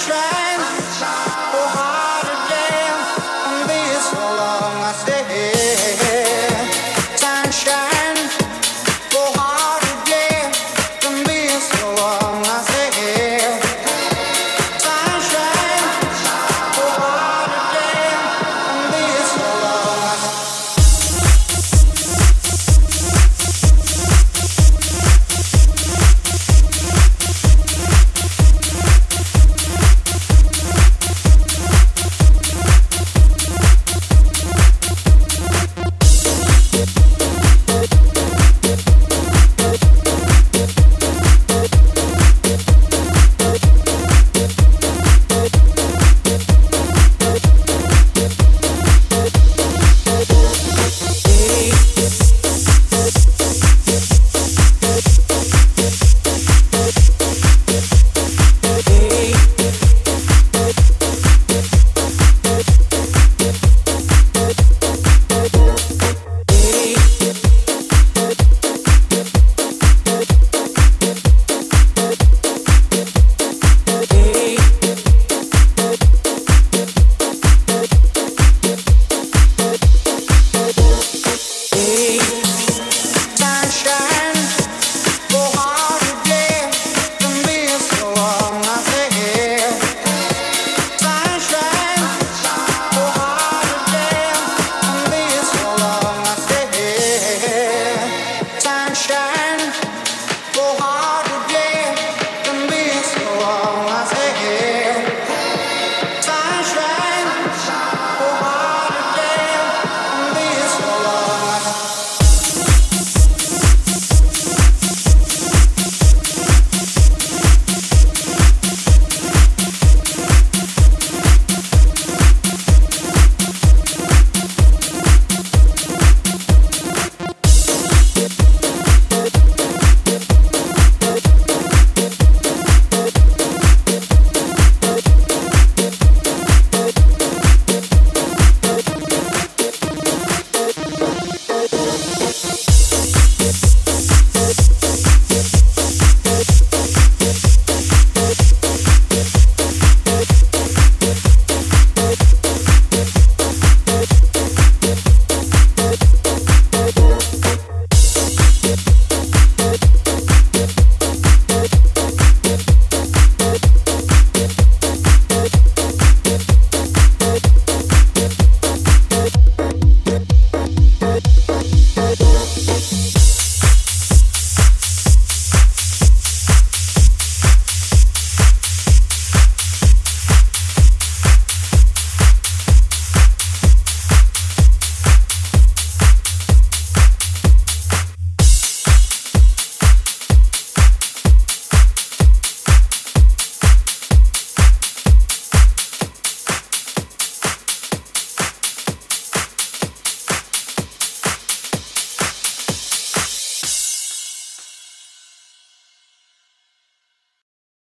try.